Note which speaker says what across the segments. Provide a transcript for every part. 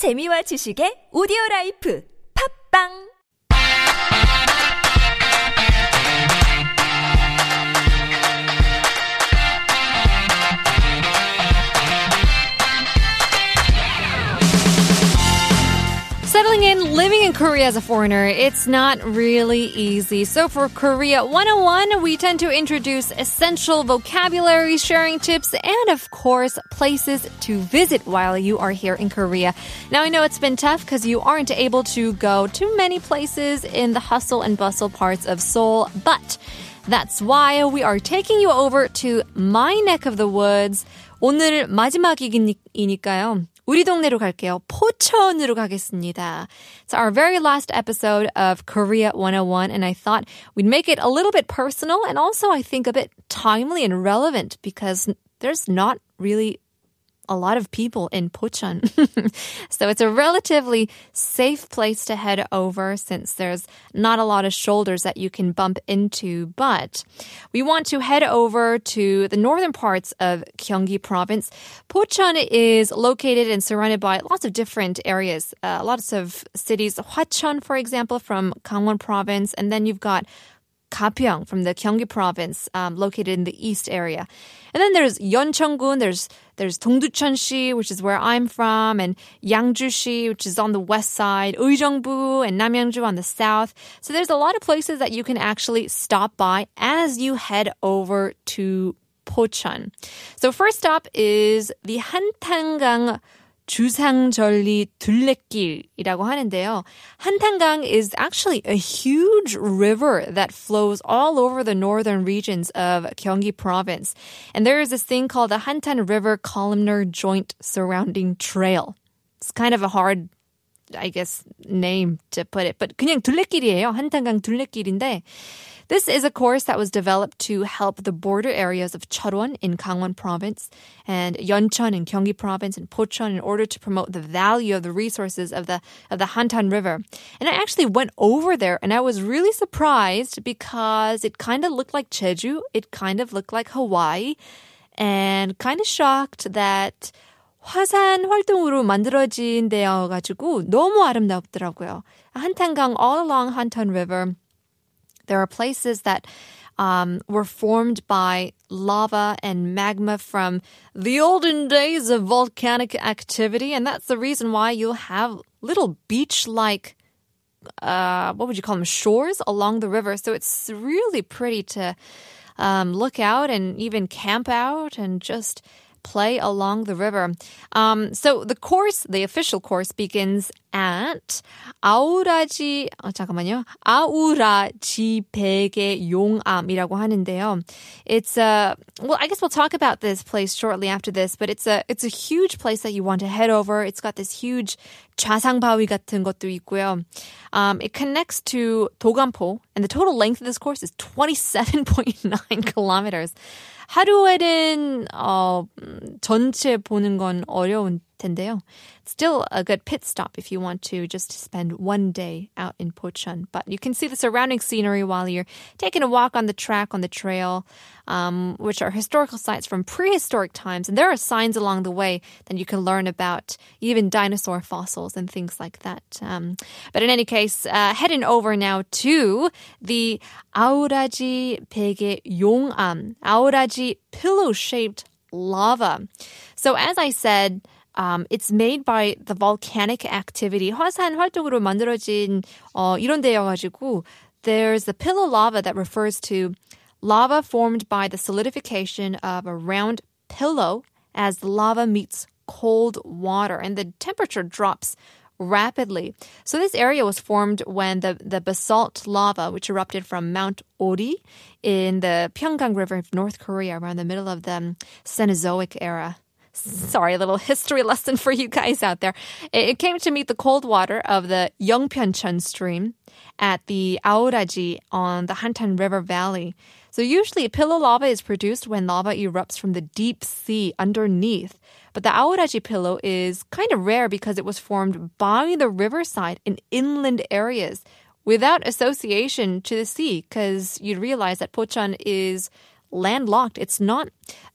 Speaker 1: 재미와 지식의 오디오 라이프. 팝빵
Speaker 2: Settling in, living in Korea as a foreigner, it's not really easy. So for Korea 101, we tend to introduce essential vocabulary sharing tips and of course, places to visit while you are here in Korea. Now I know it's been tough because you aren't able to go to many places in the hustle and bustle parts of Seoul, but that's why we are taking you over to my neck of the woods. 오늘 마지막이니까요. 우리 동네로 갈게요. 포천으로 가겠습니다. It's our very last episode of Korea 101 and I thought we'd make it a little bit personal and also I think a bit timely and relevant because there's not really a lot of people in Pocheon. so it's a relatively safe place to head over since there's not a lot of shoulders that you can bump into. But we want to head over to the northern parts of Gyeonggi province. Pocheon is located and surrounded by lots of different areas, uh, lots of cities. Hwacheon, for example, from Gangwon province. And then you've got Gapyeong from the Gyeonggi province, um, located in the east area. And then there's Yeoncheon-gun, there's there's Dongducheon-si, which is where I'm from, and Yangju-si, which is on the west side, Uijeongbu and Namyangju on the south. So there's a lot of places that you can actually stop by as you head over to Pocheon. So first stop is the Hantangang 주상절리 둘레길이라고 하는데요. 한탄강 is actually a huge river that flows all over the northern regions of Gyeonggi province. And there is this thing called the Hantan River Columnar Joint Surrounding Trail. It's kind of a hard I guess name to put it, but 그냥 둘레길이에요. 한탄강 둘레길인데 this is a course that was developed to help the border areas of Cheolwon in Gangwon province and Yeoncheon in Gyeonggi province and Pocheon in order to promote the value of the resources of the of the Hantan River. And I actually went over there and I was really surprised because it kind of looked like Jeju, it kind of looked like Hawaii, and kind of shocked that 화산 활동으로 만들어진 데여가지고 너무 아름답더라고요. 한탄강 all along Hantan River. There are places that um, were formed by lava and magma from the olden days of volcanic activity, and that's the reason why you'll have little beach-like uh, what would you call them shores along the river. So it's really pretty to um, look out and even camp out and just play along the river. Um, so the course, the official course, begins at 아우라지 어, 잠깐만요 아우라지 베개 용암이라고 하는데요. It's a well, I guess we'll talk about this place shortly after this, but it's a it's a huge place that you want to head over. It's got this huge 좌상바위 같은 것도 있고요. Um, it connects to 도감포, and the total length of this course is 27.9 kilometers. 하루에는 어, 전체 보는 건 어려운 텐데요. Still a good pit stop if you want to just spend one day out in Pocheon. But you can see the surrounding scenery while you're taking a walk on the track, on the trail, um, which are historical sites from prehistoric times. And there are signs along the way that you can learn about even dinosaur fossils and things like that. Um, but in any case, uh, heading over now to the Aoraji Pege Yongam, Aoraji pillow-shaped lava. So as I said, um, it's made by the volcanic activity. 화산 활동으로 만들어진 어, 이런 데여가지고 there's the pillow lava that refers to lava formed by the solidification of a round pillow as the lava meets cold water and the temperature drops rapidly. So this area was formed when the, the basalt lava, which erupted from Mount Ori in the Pyeonggang River of North Korea around the middle of the Cenozoic era. Sorry, a little history lesson for you guys out there. It came to meet the cold water of the Yeongpyeongcheon stream at the Auraji on the Hantan River Valley. So usually pillow lava is produced when lava erupts from the deep sea underneath. But the Auraji pillow is kind of rare because it was formed by the riverside in inland areas without association to the sea because you'd realize that Pocheon is landlocked. It's not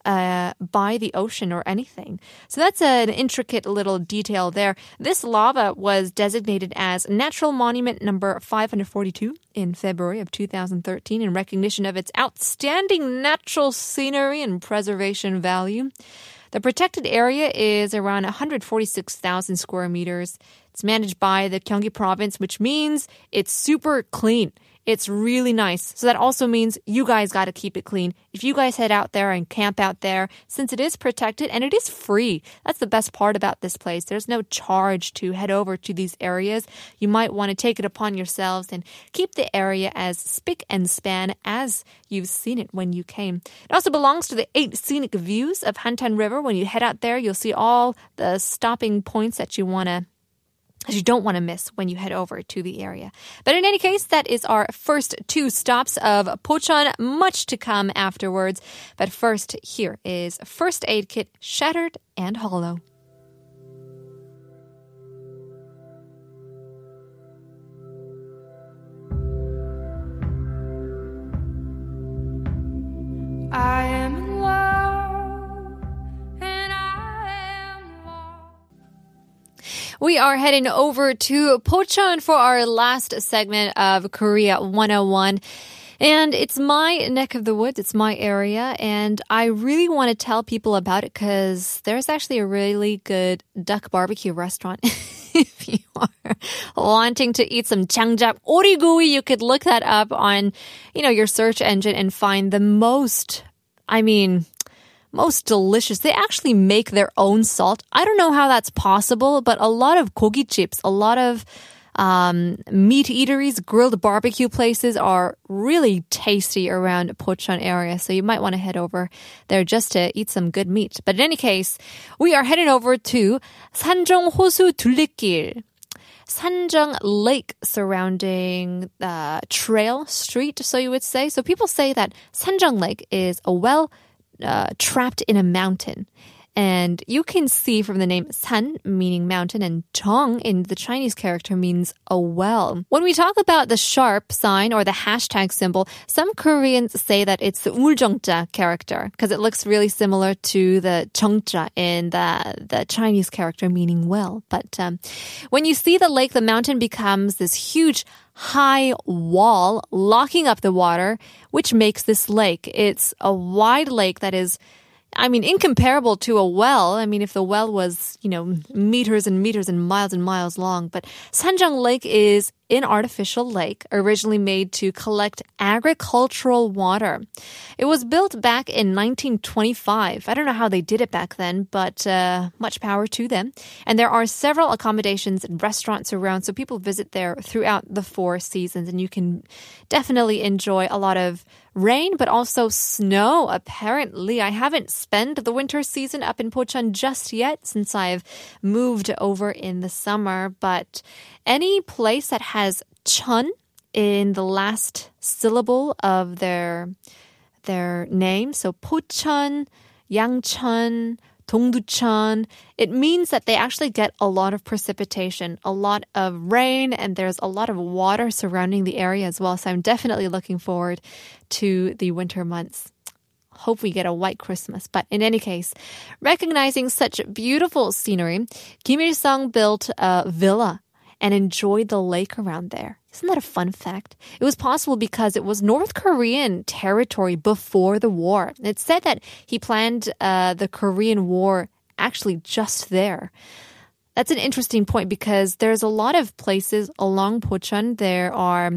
Speaker 2: uh, by the ocean or anything. So that's an intricate little detail there. This lava was designated as Natural Monument number 542 in February of 2013 in recognition of its outstanding natural scenery and preservation value. The protected area is around 146,000 square meters. It's managed by the Gyeonggi province, which means it's super clean. It's really nice. So that also means you guys got to keep it clean. If you guys head out there and camp out there, since it is protected and it is free, that's the best part about this place. There's no charge to head over to these areas. You might want to take it upon yourselves and keep the area as spick and span as you've seen it when you came. It also belongs to the eight scenic views of Hantan River. When you head out there, you'll see all the stopping points that you want to you don't want to miss when you head over to the area. But in any case, that is our first two stops of Pochon. Much to come afterwards. But first, here is First Aid Kit Shattered and Hollow. We are heading over to Pocheon for our last segment of Korea 101. And it's my neck of the woods. It's my area. And I really want to tell people about it because there's actually a really good duck barbecue restaurant. if you are wanting to eat some changjap origui, you could look that up on, you know, your search engine and find the most, I mean, most delicious. They actually make their own salt. I don't know how that's possible, but a lot of kogi chips, a lot of um, meat eateries, grilled barbecue places are really tasty around Pochon area. So you might want to head over there just to eat some good meat. But in any case, we are heading over to Sanjeong Hosu 둘레길. Sanjeong Lake surrounding the trail street, so you would say. So people say that Sanjeong Lake is a well uh, trapped in a mountain. And you can see from the name San, meaning mountain, and Zhong in the Chinese character means a well. When we talk about the sharp sign or the hashtag symbol, some Koreans say that it's the Uljongja character because it looks really similar to the Chongja in the, the Chinese character meaning well. But um, when you see the lake, the mountain becomes this huge high wall locking up the water, which makes this lake. It's a wide lake that is I mean, incomparable to a well. I mean, if the well was, you know, meters and meters and miles and miles long, but Sanjeong Lake is an artificial lake originally made to collect agricultural water. It was built back in 1925. I don't know how they did it back then, but uh, much power to them. And there are several accommodations and restaurants around, so people visit there throughout the four seasons, and you can definitely enjoy a lot of rain, but also snow. Apparently, I haven't spent the winter season up in Pocheon just yet since I've moved over in the summer, but any place that has chun in the last syllable of their their name, so Pocheon, Yangcheon, Dongducheon, it means that they actually get a lot of precipitation, a lot of rain, and there's a lot of water surrounding the area as well. So I'm definitely looking forward to the winter months hope we get a white Christmas. But in any case, recognizing such beautiful scenery, Kim Il sung built a villa and enjoyed the lake around there. Isn't that a fun fact? It was possible because it was North Korean territory before the war. It said that he planned uh, the Korean War actually just there. That's an interesting point because there's a lot of places along Pocheon. There are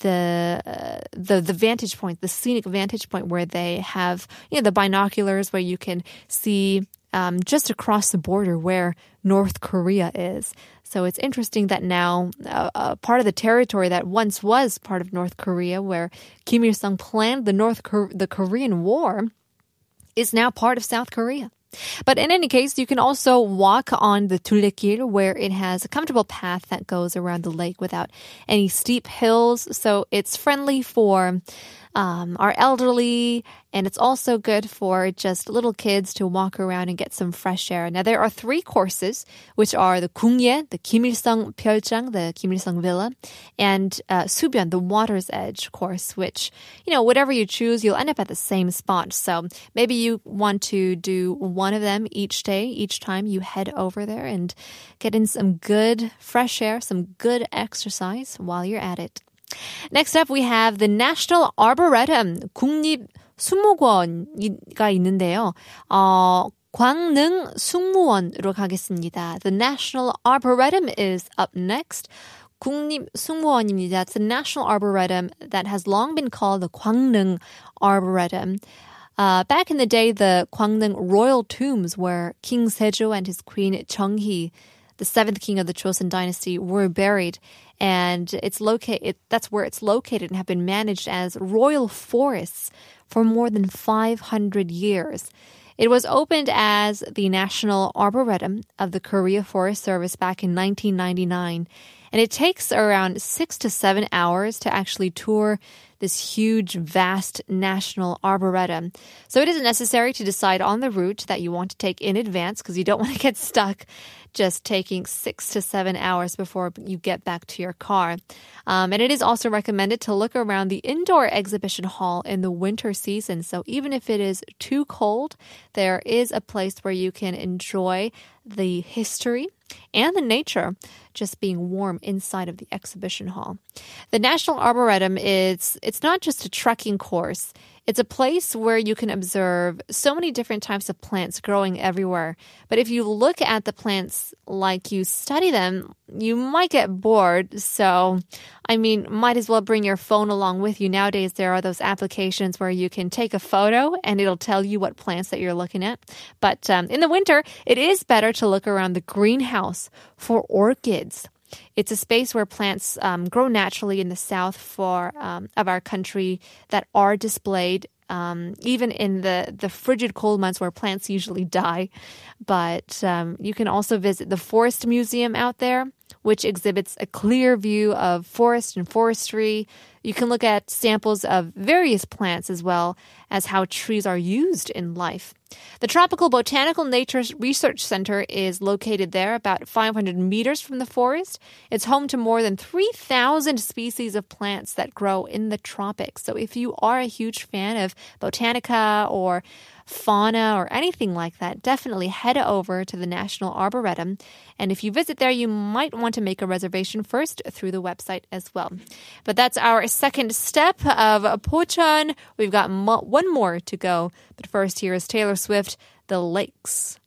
Speaker 2: the uh, the the vantage point, the scenic vantage point, where they have you know the binoculars where you can see um, just across the border where North Korea is. So it's interesting that now uh, uh, part of the territory that once was part of North Korea, where Kim Il Sung planned the North the Korean War, is now part of South Korea. But in any case, you can also walk on the Tulekil where it has a comfortable path that goes around the lake without any steep hills. So it's friendly for um, our elderly, and it's also good for just little kids to walk around and get some fresh air. Now, there are three courses, which are the Kungye, the Kim Il-sung Pyeolchang, the Kim Il-sung Villa, and uh, Subyeon, the Water's Edge course, which, you know, whatever you choose, you'll end up at the same spot. So maybe you want to do one of them each day, each time you head over there and get in some good fresh air, some good exercise while you're at it. Next up, we have the National Arboretum, 국립 수목원이가 있는데요. 어, 광릉 가겠습니다. The National Arboretum is up next. 국립수목원입니다. It's the National Arboretum that has long been called the Gwangneung Arboretum. Uh, back in the day, the Gwangneung royal tombs where King Sejo and his queen Jeonghui the seventh king of the Joseon dynasty, were buried and it's located that's where it's located and have been managed as royal forests for more than 500 years. It was opened as the National Arboretum of the Korea Forest Service back in 1999, and it takes around 6 to 7 hours to actually tour this huge, vast national arboretum. So it isn't necessary to decide on the route that you want to take in advance because you don't want to get stuck just taking six to seven hours before you get back to your car. Um, and it is also recommended to look around the indoor exhibition hall in the winter season. So even if it is too cold, there is a place where you can enjoy the history and the nature just being warm inside of the exhibition hall. The National Arboretum is it's not just a trekking course. It's a place where you can observe so many different types of plants growing everywhere. But if you look at the plants like you study them, you might get bored. So, I mean, might as well bring your phone along with you. Nowadays, there are those applications where you can take a photo and it'll tell you what plants that you're looking at. But um, in the winter, it is better to look around the greenhouse for orchids. It's a space where plants um, grow naturally in the south for um, of our country that are displayed um, even in the, the frigid cold months where plants usually die. But um, you can also visit the Forest Museum out there, which exhibits a clear view of forest and forestry. You can look at samples of various plants as well as how trees are used in life. The Tropical Botanical Nature Research Center is located there, about 500 meters from the forest. It's home to more than 3,000 species of plants that grow in the tropics. So if you are a huge fan of botanica or fauna or anything like that, definitely head over to the National Arboretum. And if you visit there, you might want to make a reservation first through the website as well. But that's our second step of Pocheon. We've got mo- one more to go. But first, here is Taylor Swift, The Lakes.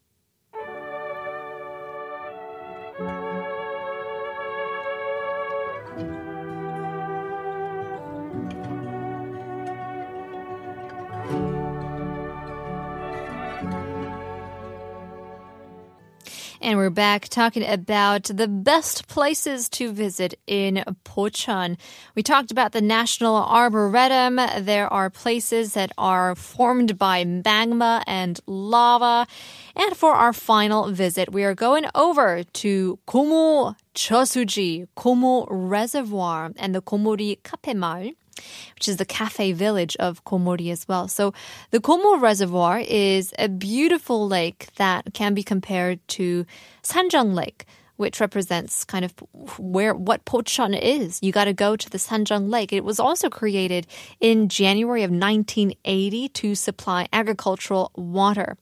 Speaker 2: And we're back talking about the best places to visit in Pocheon. We talked about the National Arboretum. There are places that are formed by magma and lava. And for our final visit, we are going over to Gomo Chosuji, Gomo Reservoir, and the Gomori Cafe Mall which is the cafe village of Gomori as well. So the Gomo Reservoir is a beautiful lake that can be compared to Sanjeong Lake which represents kind of where what Pocheon is. You got to go to the Sanjeong Lake. It was also created in January of 1980 to supply agricultural water.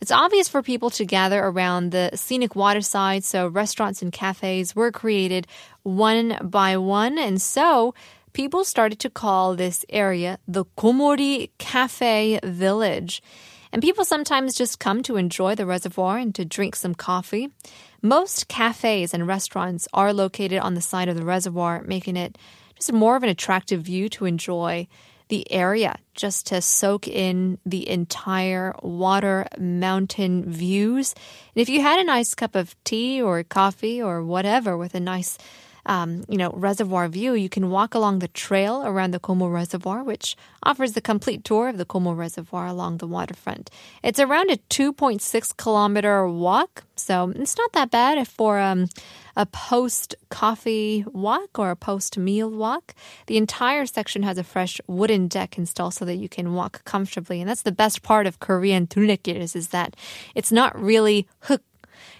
Speaker 2: It's obvious for people to gather around the scenic waterside, so restaurants and cafes were created one by one, and so people started to call this area the Gomori Cafe Village. And people sometimes just come to enjoy the reservoir and to drink some coffee. Most cafes and restaurants are located on the side of the reservoir, making it just more of an attractive view to enjoy the area, just to soak in the entire water mountain views. And if you had a nice cup of tea or coffee or whatever with a nice um, you know, reservoir view, you can walk along the trail around the Gomo Reservoir, which offers the complete tour of the Gomo Reservoir along the waterfront. It's around a 2.6 kilometer walk, so it's not that bad for um, a post coffee walk or a post meal walk. The entire section has a fresh wooden deck installed so that you can walk comfortably, and that's the best part of Korean 둘레길 is, is that it's not really hook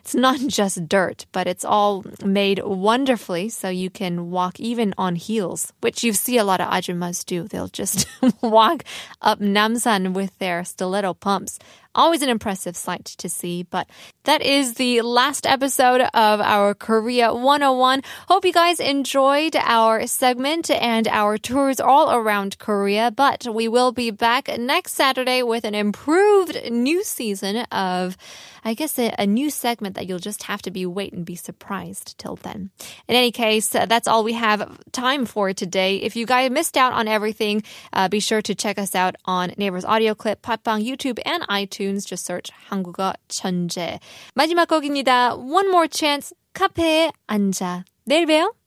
Speaker 2: it's not just dirt, but it's all made wonderfully so you can walk even on heels, which you see a lot of ajumas do. They'll just walk up Namsan with their stiletto pumps. Always an impressive sight to see. But that is the last episode of our Korea 101. Hope you guys enjoyed our segment and our tours all around Korea. But we will be back next Saturday with an improved new season of, I guess, a, a new segment that you'll just have to be wait and be surprised till then. In any case, uh, that's all we have time for today. If you guys missed out on everything, uh, be sure to check us out on Naver Audio Clip, 팟빵, YouTube, and iTunes. Just search 한국어 천재. 마지막 곡입니다. One more chance. 카페에 앉아. 내일 봬요.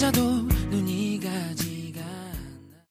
Speaker 2: 여자도